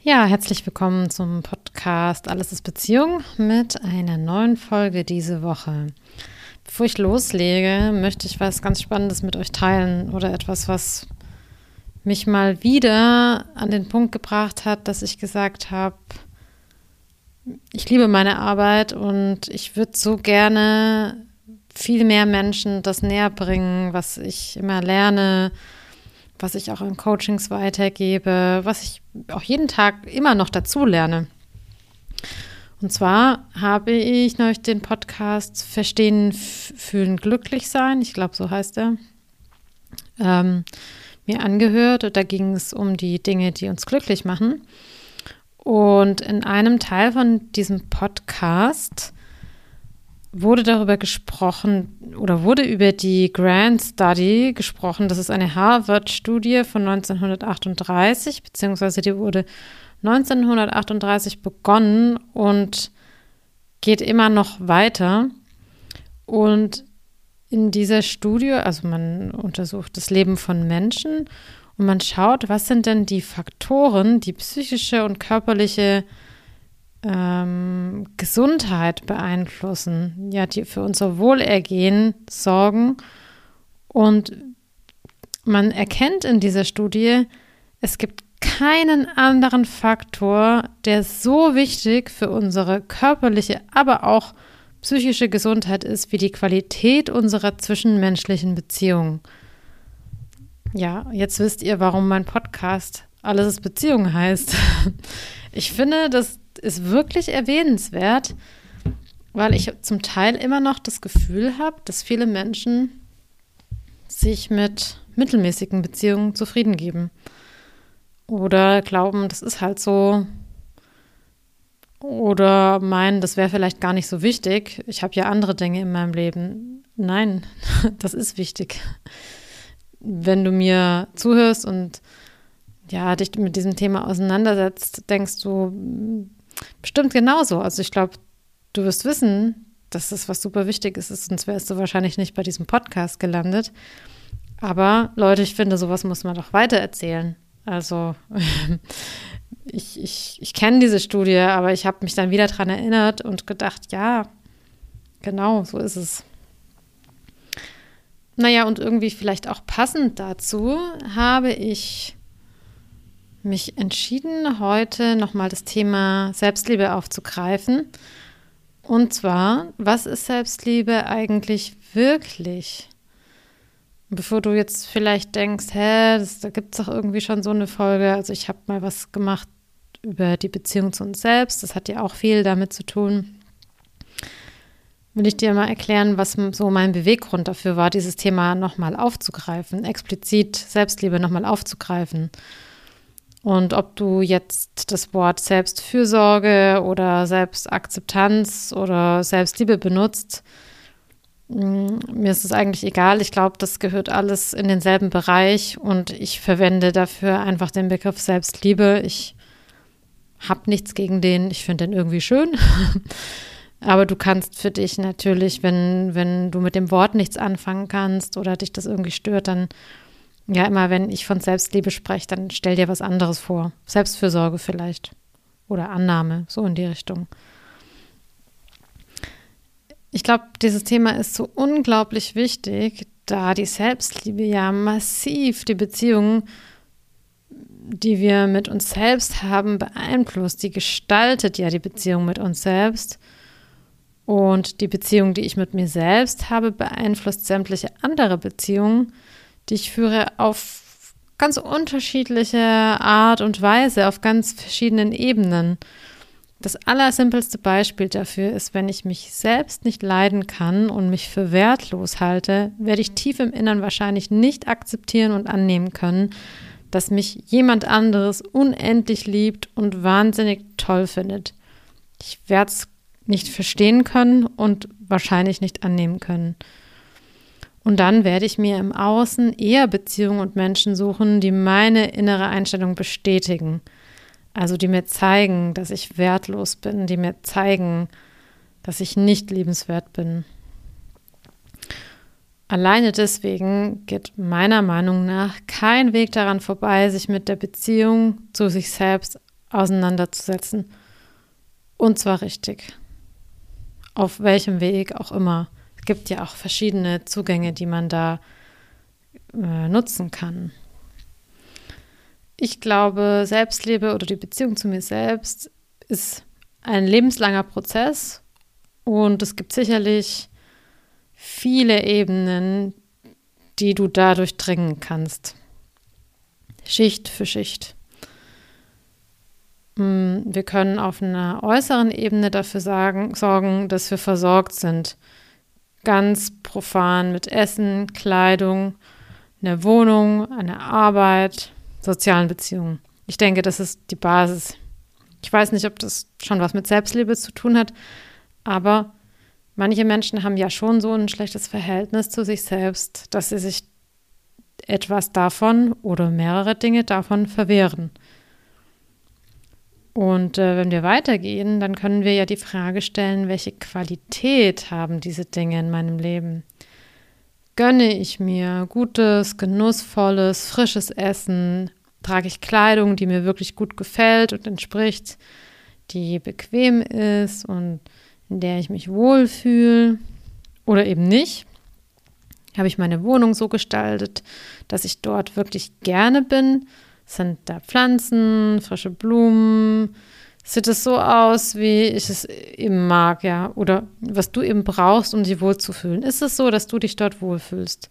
Ja, herzlich willkommen zum Podcast Alles ist Beziehung mit einer neuen Folge diese Woche. Bevor ich loslege, möchte ich was ganz Spannendes mit euch teilen oder etwas, was mich mal wieder an den Punkt gebracht hat, dass ich gesagt habe, ich liebe meine Arbeit und ich würde so gerne viel mehr Menschen das näher bringen, was ich immer lerne, was ich auch in Coachings weitergebe, was ich auch jeden Tag immer noch dazu lerne. Und zwar habe ich neulich den Podcast Verstehen, Fühlen, Glücklich sein, ich glaube, so heißt er, ähm, mir angehört. Und da ging es um die Dinge, die uns glücklich machen. Und in einem Teil von diesem Podcast wurde darüber gesprochen oder wurde über die Grand Study gesprochen. Das ist eine Harvard-Studie von 1938, beziehungsweise die wurde 1938 begonnen und geht immer noch weiter. Und in dieser Studie, also man untersucht das Leben von Menschen und man schaut, was sind denn die Faktoren, die psychische und körperliche ähm, Gesundheit beeinflussen, ja, die für unser Wohlergehen sorgen. Und man erkennt in dieser Studie, es gibt keinen anderen Faktor, der so wichtig für unsere körperliche, aber auch psychische Gesundheit ist, wie die Qualität unserer zwischenmenschlichen Beziehungen. Ja, jetzt wisst ihr, warum mein Podcast Alles ist Beziehung heißt. Ich finde, dass ist wirklich erwähnenswert, weil ich zum Teil immer noch das Gefühl habe, dass viele Menschen sich mit mittelmäßigen Beziehungen zufrieden geben. Oder glauben, das ist halt so. Oder meinen, das wäre vielleicht gar nicht so wichtig. Ich habe ja andere Dinge in meinem Leben. Nein, das ist wichtig. Wenn du mir zuhörst und ja, dich mit diesem Thema auseinandersetzt, denkst du, Bestimmt genauso. Also ich glaube, du wirst wissen, dass das was super Wichtiges ist, sonst wärst du wahrscheinlich nicht bei diesem Podcast gelandet. Aber Leute, ich finde, sowas muss man doch weitererzählen. Also ich, ich, ich kenne diese Studie, aber ich habe mich dann wieder daran erinnert und gedacht, ja, genau, so ist es. Naja, und irgendwie vielleicht auch passend dazu habe ich mich entschieden, heute nochmal das Thema Selbstliebe aufzugreifen. Und zwar, was ist Selbstliebe eigentlich wirklich? Bevor du jetzt vielleicht denkst, hä, das, da gibt es doch irgendwie schon so eine Folge. Also ich habe mal was gemacht über die Beziehung zu uns selbst. Das hat ja auch viel damit zu tun. Will ich dir mal erklären, was so mein Beweggrund dafür war, dieses Thema nochmal aufzugreifen, explizit Selbstliebe nochmal aufzugreifen. Und ob du jetzt das Wort Selbstfürsorge oder Selbstakzeptanz oder Selbstliebe benutzt, mm, mir ist es eigentlich egal. Ich glaube, das gehört alles in denselben Bereich und ich verwende dafür einfach den Begriff Selbstliebe. Ich habe nichts gegen den, ich finde den irgendwie schön. Aber du kannst für dich natürlich, wenn, wenn du mit dem Wort nichts anfangen kannst oder dich das irgendwie stört, dann ja, immer wenn ich von Selbstliebe spreche, dann stell dir was anderes vor. Selbstfürsorge vielleicht. Oder Annahme, so in die Richtung. Ich glaube, dieses Thema ist so unglaublich wichtig, da die Selbstliebe ja massiv die Beziehungen, die wir mit uns selbst haben, beeinflusst. Die gestaltet ja die Beziehung mit uns selbst. Und die Beziehung, die ich mit mir selbst habe, beeinflusst sämtliche andere Beziehungen die ich führe, auf ganz unterschiedliche Art und Weise, auf ganz verschiedenen Ebenen. Das allersimpelste Beispiel dafür ist, wenn ich mich selbst nicht leiden kann und mich für wertlos halte, werde ich tief im Innern wahrscheinlich nicht akzeptieren und annehmen können, dass mich jemand anderes unendlich liebt und wahnsinnig toll findet. Ich werde es nicht verstehen können und wahrscheinlich nicht annehmen können. Und dann werde ich mir im Außen eher Beziehungen und Menschen suchen, die meine innere Einstellung bestätigen. Also die mir zeigen, dass ich wertlos bin, die mir zeigen, dass ich nicht liebenswert bin. Alleine deswegen geht meiner Meinung nach kein Weg daran vorbei, sich mit der Beziehung zu sich selbst auseinanderzusetzen. Und zwar richtig. Auf welchem Weg auch immer. Gibt ja auch verschiedene Zugänge, die man da äh, nutzen kann. Ich glaube, Selbstliebe oder die Beziehung zu mir selbst ist ein lebenslanger Prozess und es gibt sicherlich viele Ebenen, die du da durchdringen kannst. Schicht für Schicht. Mm, wir können auf einer äußeren Ebene dafür sagen, sorgen, dass wir versorgt sind. Ganz profan mit Essen, Kleidung, einer Wohnung, einer Arbeit, sozialen Beziehungen. Ich denke, das ist die Basis. Ich weiß nicht, ob das schon was mit Selbstliebe zu tun hat, aber manche Menschen haben ja schon so ein schlechtes Verhältnis zu sich selbst, dass sie sich etwas davon oder mehrere Dinge davon verwehren. Und äh, wenn wir weitergehen, dann können wir ja die Frage stellen, welche Qualität haben diese Dinge in meinem Leben? Gönne ich mir gutes, genussvolles, frisches Essen? Trage ich Kleidung, die mir wirklich gut gefällt und entspricht, die bequem ist und in der ich mich wohlfühle? Oder eben nicht? Habe ich meine Wohnung so gestaltet, dass ich dort wirklich gerne bin? Sind da Pflanzen, frische Blumen? Sieht es so aus, wie ich es eben mag, ja? Oder was du eben brauchst, um dich wohlzufühlen? Ist es so, dass du dich dort wohlfühlst?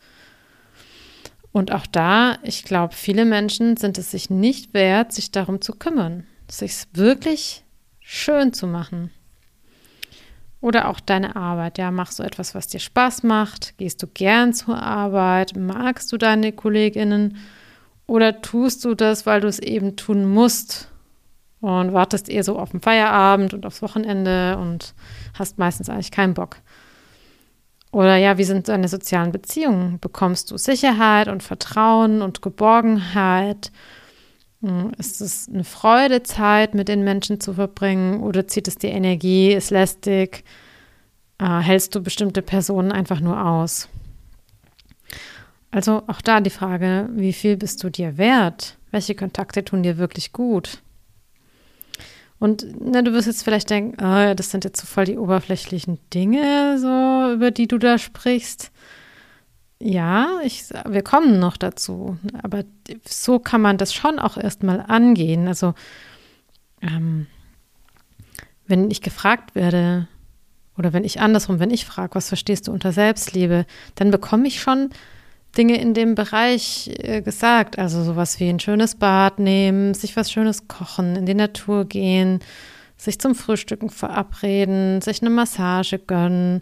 Und auch da, ich glaube, viele Menschen sind es sich nicht wert, sich darum zu kümmern, sich wirklich schön zu machen. Oder auch deine Arbeit. Ja, machst du etwas, was dir Spaß macht? Gehst du gern zur Arbeit? Magst du deine KollegInnen? Oder tust du das, weil du es eben tun musst und wartest eher so auf den Feierabend und aufs Wochenende und hast meistens eigentlich keinen Bock? Oder ja, wie sind deine sozialen Beziehungen? Bekommst du Sicherheit und Vertrauen und Geborgenheit? Hm, ist es eine Freude, Zeit mit den Menschen zu verbringen oder zieht es dir Energie, ist lästig? Äh, hältst du bestimmte Personen einfach nur aus? Also auch da die Frage, wie viel bist du dir wert? Welche Kontakte tun dir wirklich gut? Und ne, du wirst jetzt vielleicht denken, oh, das sind jetzt so voll die oberflächlichen Dinge, so über die du da sprichst. Ja, ich, wir kommen noch dazu. Aber so kann man das schon auch erstmal angehen. Also, ähm, wenn ich gefragt werde, oder wenn ich andersrum, wenn ich frage, was verstehst du unter Selbstliebe, dann bekomme ich schon Dinge in dem Bereich äh, gesagt. Also sowas wie ein schönes Bad nehmen, sich was Schönes kochen, in die Natur gehen, sich zum Frühstücken verabreden, sich eine Massage gönnen.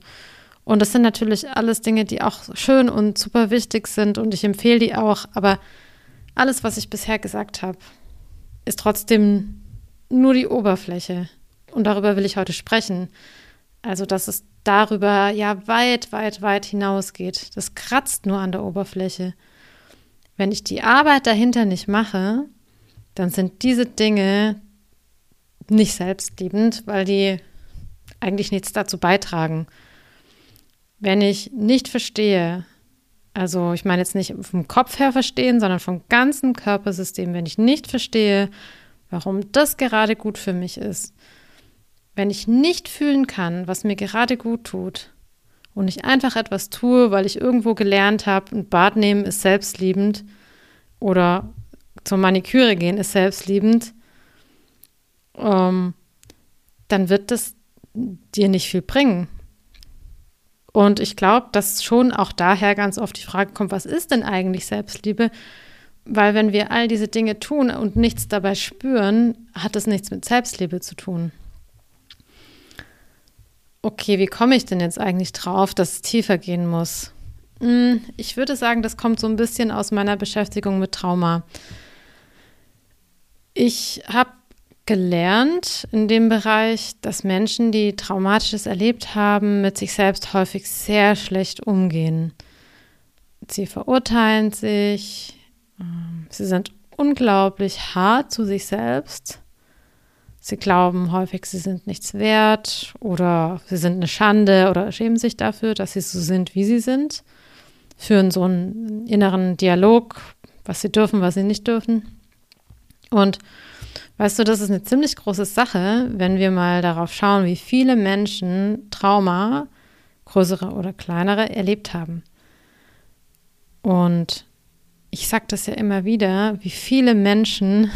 Und das sind natürlich alles Dinge, die auch schön und super wichtig sind und ich empfehle die auch. Aber alles, was ich bisher gesagt habe, ist trotzdem nur die Oberfläche. Und darüber will ich heute sprechen. Also, dass es darüber ja weit, weit, weit hinausgeht. Das kratzt nur an der Oberfläche. Wenn ich die Arbeit dahinter nicht mache, dann sind diese Dinge nicht selbstliebend, weil die eigentlich nichts dazu beitragen. Wenn ich nicht verstehe, also ich meine jetzt nicht vom Kopf her verstehen, sondern vom ganzen Körpersystem, wenn ich nicht verstehe, warum das gerade gut für mich ist, wenn ich nicht fühlen kann, was mir gerade gut tut und ich einfach etwas tue, weil ich irgendwo gelernt habe, ein Bad nehmen ist selbstliebend oder zur Maniküre gehen ist selbstliebend, ähm, dann wird das dir nicht viel bringen. Und ich glaube, dass schon auch daher ganz oft die Frage kommt, was ist denn eigentlich Selbstliebe? Weil wenn wir all diese Dinge tun und nichts dabei spüren, hat es nichts mit Selbstliebe zu tun okay, wie komme ich denn jetzt eigentlich drauf, dass es tiefer gehen muss? Hm, ich würde sagen, das kommt so ein bisschen aus meiner Beschäftigung mit Trauma. Ich habe gelernt in dem Bereich, dass Menschen, die Traumatisches erlebt haben, mit sich selbst häufig sehr schlecht umgehen. Sie verurteilen sich, ähm, sie sind unglaublich hart zu sich selbst Sie glauben häufig, sie sind nichts wert oder sie sind eine Schande oder schämen sich dafür, dass sie so sind, wie sie sind. Führen so einen inneren Dialog, was sie dürfen, was sie nicht dürfen. Und Weißt du, das ist eine ziemlich große Sache, wenn wir mal darauf schauen, wie viele Menschen Trauma, größere oder kleinere, erlebt haben. Und ich sage das ja immer wieder, wie viele Menschen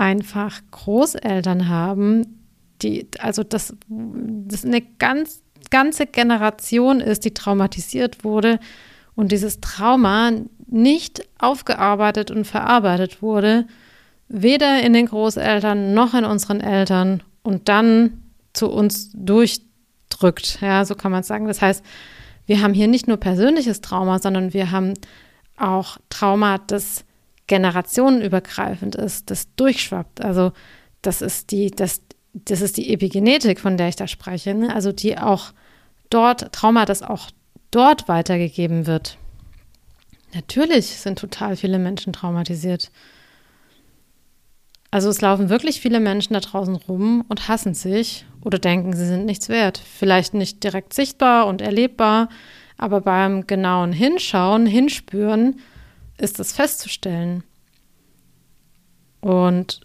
einfach Großeltern haben, die, also das, das eine ganz, ganze Generation ist, die traumatisiert wurde und dieses Trauma nicht aufgearbeitet und verarbeitet wurde, weder in den Großeltern noch in unseren Eltern und dann zu uns durchdrückt. Ja, so kann man sagen. Das heißt, wir haben hier nicht nur persönliches Trauma, sondern wir haben auch Trauma, das generationenübergreifend ist, das durchschwappt. Also das ist die, das, das ist die Epigenetik, von der ich da spreche. Ne? Also die auch dort, Trauma, das auch dort weitergegeben wird. Natürlich sind total viele Menschen traumatisiert. Also es laufen wirklich viele Menschen da draußen rum und hassen sich oder denken, sie sind nichts wert. Vielleicht nicht direkt sichtbar und erlebbar, aber beim genauen Hinschauen, Hinspüren ist das festzustellen. Und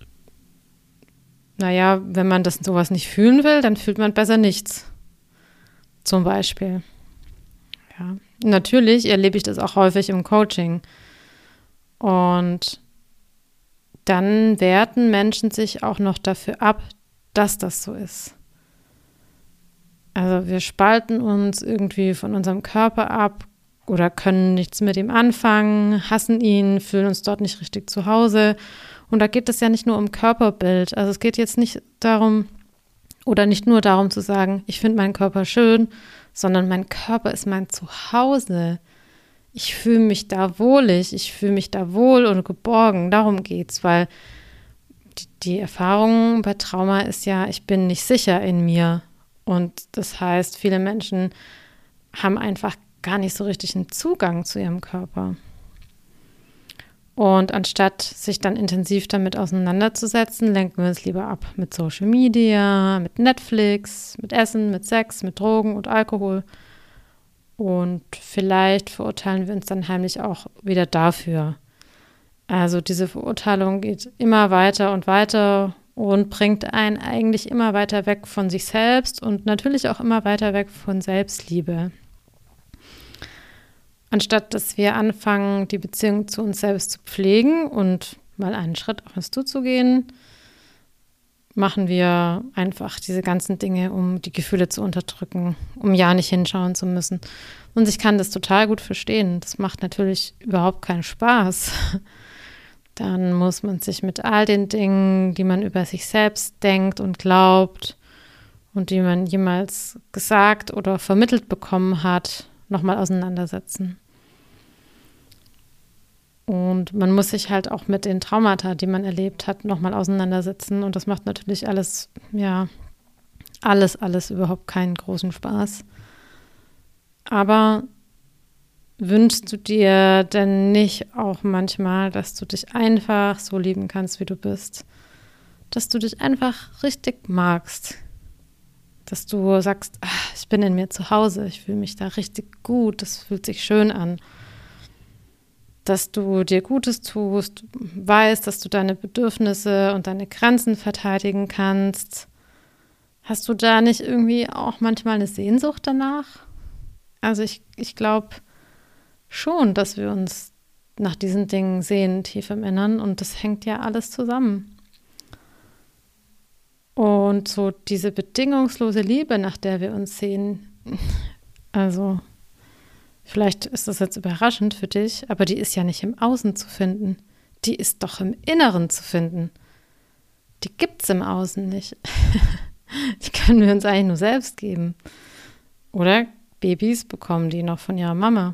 naja, wenn man das sowas nicht fühlen will, dann fühlt man besser nichts. Zum Beispiel. Ja. Natürlich erlebe ich das auch häufig im Coaching. Und dann werten Menschen sich auch noch dafür ab, dass das so ist. Also wir spalten uns irgendwie von unserem Körper ab oder können nichts mit ihm anfangen, hassen ihn, fühlen uns dort nicht richtig zu Hause. Und da geht es ja nicht nur um Körperbild. Also es geht jetzt nicht darum oder nicht nur darum zu sagen, ich finde meinen Körper schön, sondern mein Körper ist mein Zuhause ich fühle mich da wohlig, ich fühle mich da wohl und geborgen. Darum geht es, weil die, die Erfahrung bei Trauma ist ja, ich bin nicht sicher in mir. Und das heißt, viele Menschen haben einfach gar nicht so richtig einen Zugang zu ihrem Körper. Und anstatt sich dann intensiv damit auseinanderzusetzen, lenken wir uns lieber ab mit Social Media, mit Netflix, mit Essen, mit Sex, mit Drogen und Alkohol. Und vielleicht verurteilen wir uns dann heimlich auch wieder dafür. Also diese Verurteilung geht immer weiter und weiter und bringt einen eigentlich immer weiter weg von sich selbst und natürlich auch immer weiter weg von Selbstliebe. Anstatt dass wir anfangen, die Beziehung zu uns selbst zu pflegen und mal einen Schritt auf uns zuzugehen, machen wir einfach diese ganzen Dinge, um die Gefühle zu unterdrücken, um ja nicht hinschauen zu müssen. Und ich kann das total gut verstehen. Das macht natürlich überhaupt keinen Spaß. Dann muss man sich mit all den Dingen, die man über sich selbst denkt und glaubt und die man jemals gesagt oder vermittelt bekommen hat, nochmal auseinandersetzen. Und man muss sich halt auch mit den Traumata, die man erlebt hat, nochmal auseinandersetzen. Und das macht natürlich alles, ja, alles, alles überhaupt keinen großen Spaß. Aber wünschst du dir denn nicht auch manchmal, dass du dich einfach so lieben kannst, wie du bist? Dass du dich einfach richtig magst? Dass du sagst, ach, ich bin in mir zu Hause, ich fühle mich da richtig gut, das fühlt sich schön an dass du dir Gutes tust, weißt, dass du deine Bedürfnisse und deine Grenzen verteidigen kannst. Hast du da nicht irgendwie auch manchmal eine Sehnsucht danach? Also ich, ich glaube schon, dass wir uns nach diesen Dingen sehen, tief im Innern, und das hängt ja alles zusammen. Und so diese bedingungslose Liebe, nach der wir uns sehen, also Vielleicht ist das jetzt überraschend für dich, aber die ist ja nicht im Außen zu finden. Die ist doch im Inneren zu finden. Die gibt es im Außen nicht. die können wir uns eigentlich nur selbst geben. Oder Babys bekommen die noch von ihrer Mama.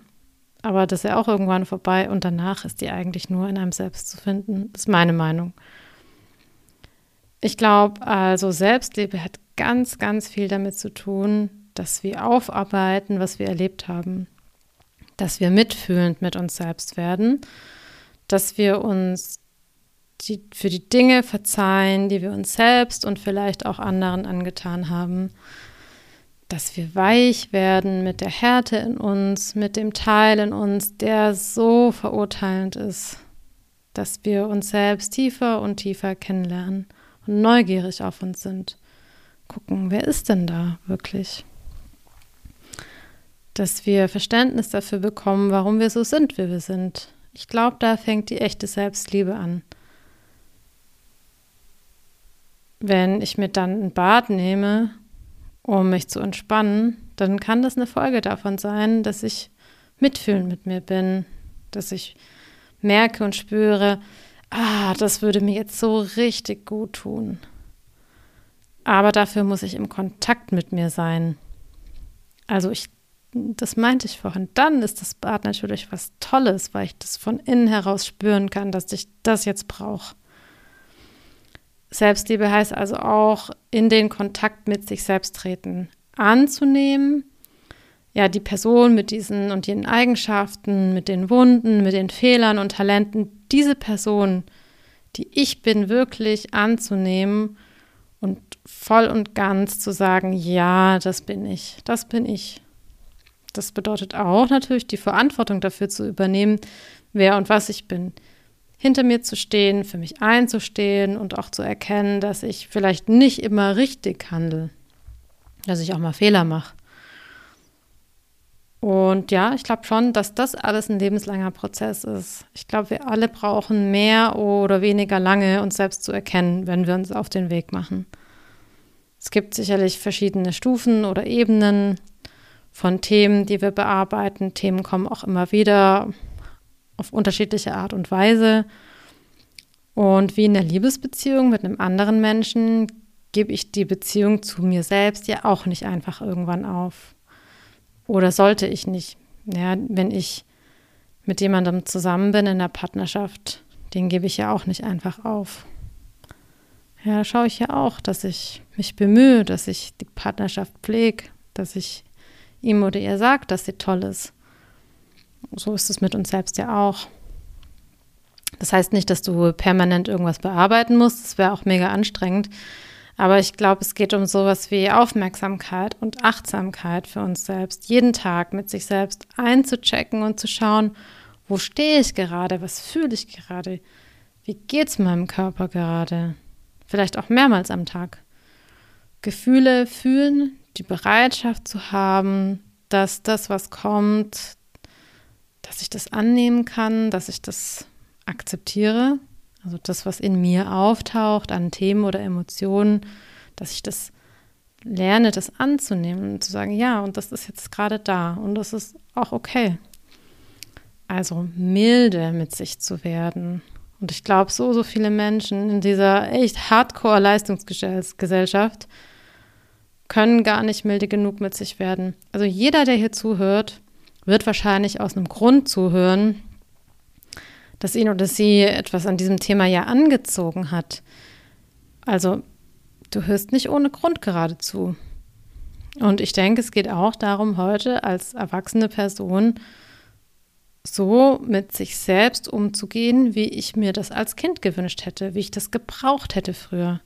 Aber das ist ja auch irgendwann vorbei und danach ist die eigentlich nur in einem selbst zu finden. Das ist meine Meinung. Ich glaube, also Selbstliebe hat ganz, ganz viel damit zu tun, dass wir aufarbeiten, was wir erlebt haben. Dass wir mitfühlend mit uns selbst werden, dass wir uns die, für die Dinge verzeihen, die wir uns selbst und vielleicht auch anderen angetan haben, dass wir weich werden mit der Härte in uns, mit dem Teil in uns, der so verurteilend ist. dass wir uns selbst tiefer und tiefer kennenlernen und neugierig auf uns sind. Gucken, wer ist denn da wirklich? Dass wir Verständnis dafür bekommen, warum wir so sind, wie wir sind. Ich glaube, da fängt die echte Selbstliebe an. Wenn ich mir dann ein Bad nehme, um mich zu entspannen, dann kann das eine Folge davon sein, dass ich mitfühlend mit mir bin, dass ich merke und spüre, ah, das würde mir jetzt so richtig gut tun. Aber dafür muss ich im Kontakt mit mir sein. Also ich, das meinte ich vorhin. Dann ist das Bad natürlich was Tolles, weil ich das von innen heraus spüren kann, dass ich das jetzt brauche. Selbstliebe heißt also auch in den Kontakt mit sich selbst treten, anzunehmen, ja, die Person mit diesen und jenen Eigenschaften, mit den Wunden, mit den Fehlern und Talenten, diese Person, die ich bin, wirklich anzunehmen und voll und ganz zu sagen, ja, das bin ich, das bin ich. Das bedeutet auch natürlich die Verantwortung dafür zu übernehmen, wer und was ich bin. Hinter mir zu stehen, für mich einzustehen und auch zu erkennen, dass ich vielleicht nicht immer richtig handle, dass ich auch mal Fehler mache. Und ja, ich glaube schon, dass das alles ein lebenslanger Prozess ist. Ich glaube, wir alle brauchen mehr oder weniger lange, uns selbst zu erkennen, wenn wir uns auf den Weg machen. Es gibt sicherlich verschiedene Stufen oder Ebenen von Themen, die wir bearbeiten. Themen kommen auch immer wieder auf unterschiedliche Art und Weise. Und wie in der Liebesbeziehung mit einem anderen Menschen gebe ich die Beziehung zu mir selbst ja auch nicht einfach irgendwann auf. Oder sollte ich nicht? Ja, wenn ich mit jemandem zusammen bin in der Partnerschaft, den gebe ich ja auch nicht einfach auf. Ja, schaue ich ja auch, dass ich mich bemühe, dass ich die Partnerschaft pflege, dass ich ihm oder ihr sage, dass sie toll ist. So ist es mit uns selbst ja auch. Das heißt nicht, dass du permanent irgendwas bearbeiten musst. Das wäre auch mega anstrengend. Aber ich glaube, es geht um sowas wie Aufmerksamkeit und Achtsamkeit für uns selbst, jeden Tag mit sich selbst einzuchecken und zu schauen, wo stehe ich gerade, was fühle ich gerade, wie geht es meinem Körper gerade, vielleicht auch mehrmals am Tag. Gefühle fühlen, die Bereitschaft zu haben, dass das, was kommt, dass ich das annehmen kann, dass ich das akzeptiere also das, was in mir auftaucht an Themen oder Emotionen, dass ich das lerne, das anzunehmen und zu sagen, ja, und das ist jetzt gerade da und das ist auch okay. Also milde mit sich zu werden. Und ich glaube, so, so viele Menschen in dieser echt Hardcore-Leistungsgesellschaft können gar nicht milde genug mit sich werden. Also jeder, der hier zuhört, wird wahrscheinlich aus einem Grund zuhören, dass ihn oder sie etwas an diesem Thema ja angezogen hat. Also du hörst nicht ohne Grund geradezu. Und ich denke, es geht auch darum, heute als erwachsene Person so mit sich selbst umzugehen, wie ich mir das als Kind gewünscht hätte, wie ich das gebraucht hätte früher.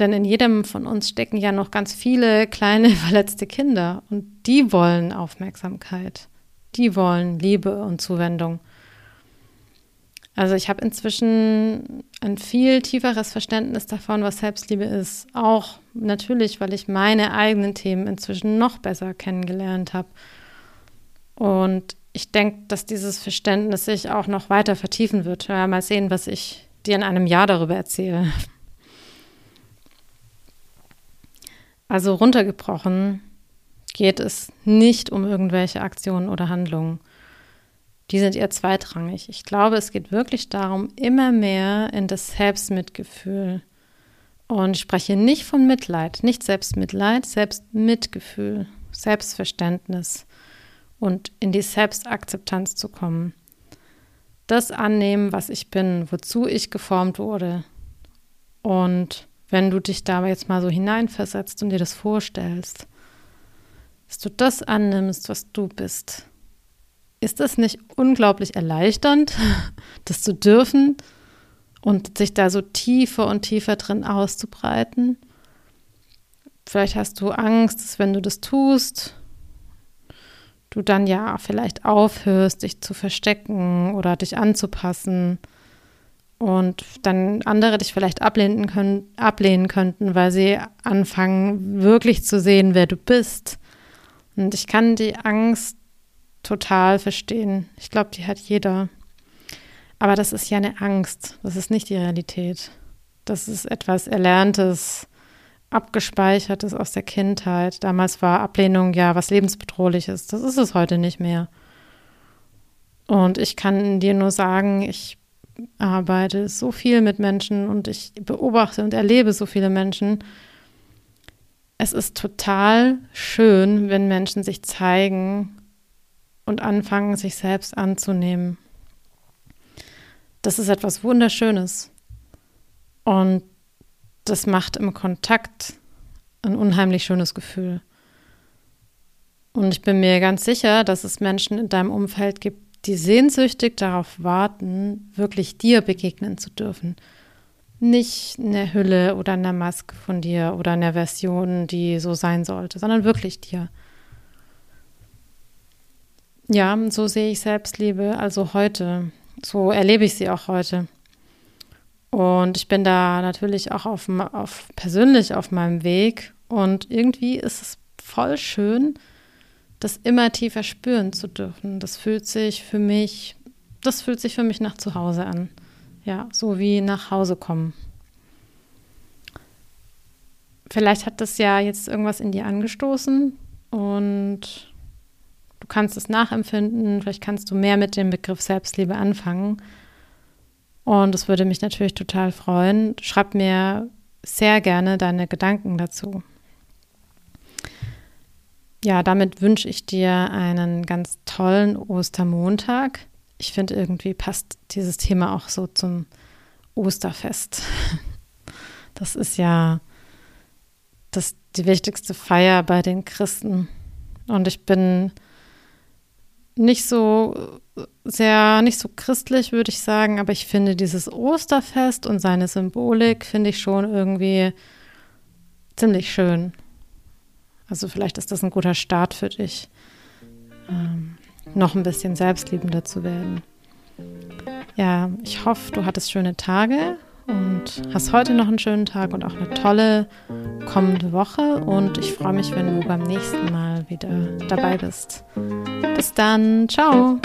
Denn in jedem von uns stecken ja noch ganz viele kleine verletzte Kinder und die wollen Aufmerksamkeit, die wollen Liebe und Zuwendung. Also ich habe inzwischen ein viel tieferes Verständnis davon, was Selbstliebe ist. Auch natürlich, weil ich meine eigenen Themen inzwischen noch besser kennengelernt habe. Und ich denke, dass dieses Verständnis sich auch noch weiter vertiefen wird. Ja, mal sehen, was ich dir in einem Jahr darüber erzähle. Also runtergebrochen geht es nicht um irgendwelche Aktionen oder Handlungen die sind eher zweitrangig. Ich glaube, es geht wirklich darum, immer mehr in das Selbstmitgefühl. Und ich spreche nicht von Mitleid, nicht Selbstmitleid, Selbstmitgefühl, Selbstverständnis und in die Selbstakzeptanz zu kommen. Das annehmen, was ich bin, wozu ich geformt wurde. Und wenn du dich da jetzt mal so hineinversetzt und dir das vorstellst, dass du das annimmst, was du bist, ist das nicht unglaublich erleichternd, das zu dürfen und sich da so tiefer und tiefer drin auszubreiten? Vielleicht hast du Angst, dass wenn du das tust, du dann ja vielleicht aufhörst, dich zu verstecken oder dich anzupassen. und dann andere dich vielleicht ablehnen, können, ablehnen könnten, weil sie anfangen, wirklich zu sehen, wer du bist. Und ich kann die Angst total verstehen. Ich glaube, die hat jeder. Aber das ist ja eine Angst. Das ist nicht die Realität. Das ist etwas Erlerntes, Abgespeichertes aus der Kindheit. Damals war Ablehnung ja was lebensbedrohliches. Das ist es heute nicht mehr. Und ich kann dir nur sagen, ich arbeite so viel mit Menschen und ich beobachte und erlebe so viele Menschen. Es ist total schön, wenn Menschen sich zeigen und anfangen, sich selbst anzunehmen. Das ist etwas Wunderschönes. Und das macht im Kontakt ein unheimlich schönes Gefühl. Und ich bin mir ganz sicher, dass es Menschen in deinem Umfeld gibt, die sehnsüchtig darauf warten, wirklich dir begegnen zu dürfen. Nicht eine Hülle oder eine Maske von dir oder eine Version, die so sein sollte, sondern wirklich dir. Ja, so sehe ich Selbstliebe also heute. So erlebe ich sie auch heute. Und ich bin da natürlich auch auf, auf persönlich auf meinem Weg. Und irgendwie ist es voll schön, das immer tiefer spüren zu dürfen. Das fühlt sich für mich, das fühlt sich für mich nach zu Hause an. Ja, so wie nach Hause kommen. Vielleicht hat das ja jetzt irgendwas in dir angestoßen und kannst es nachempfinden. Vielleicht kannst du mehr mit dem Begriff Selbstliebe anfangen. Und es würde mich natürlich total freuen. Schreib mir sehr gerne deine Gedanken dazu ja, damit wünsche ich dir einen ganz tollen Ostermontag. Ich finde, irgendwie passt dieses Thema auch so zum Osterfest. Das ist ja das, die wichtigste Feier bei den Christen. Und ich bin nicht so sehr, nicht so christlich, würde ich sagen, aber ich finde dieses Osterfest und seine Symbolik finde ich schon irgendwie ziemlich schön. Also vielleicht ist das ein guter Start für dich, ähm, noch ein bisschen selbstliebender zu werden. Ja, ich hoffe, du hattest schöne Tage und hast heute noch einen schönen Tag und auch eine tolle kommende Woche. Und ich freue mich, wenn du beim nächsten Mal wieder dabei bist. Bis dann, ciao.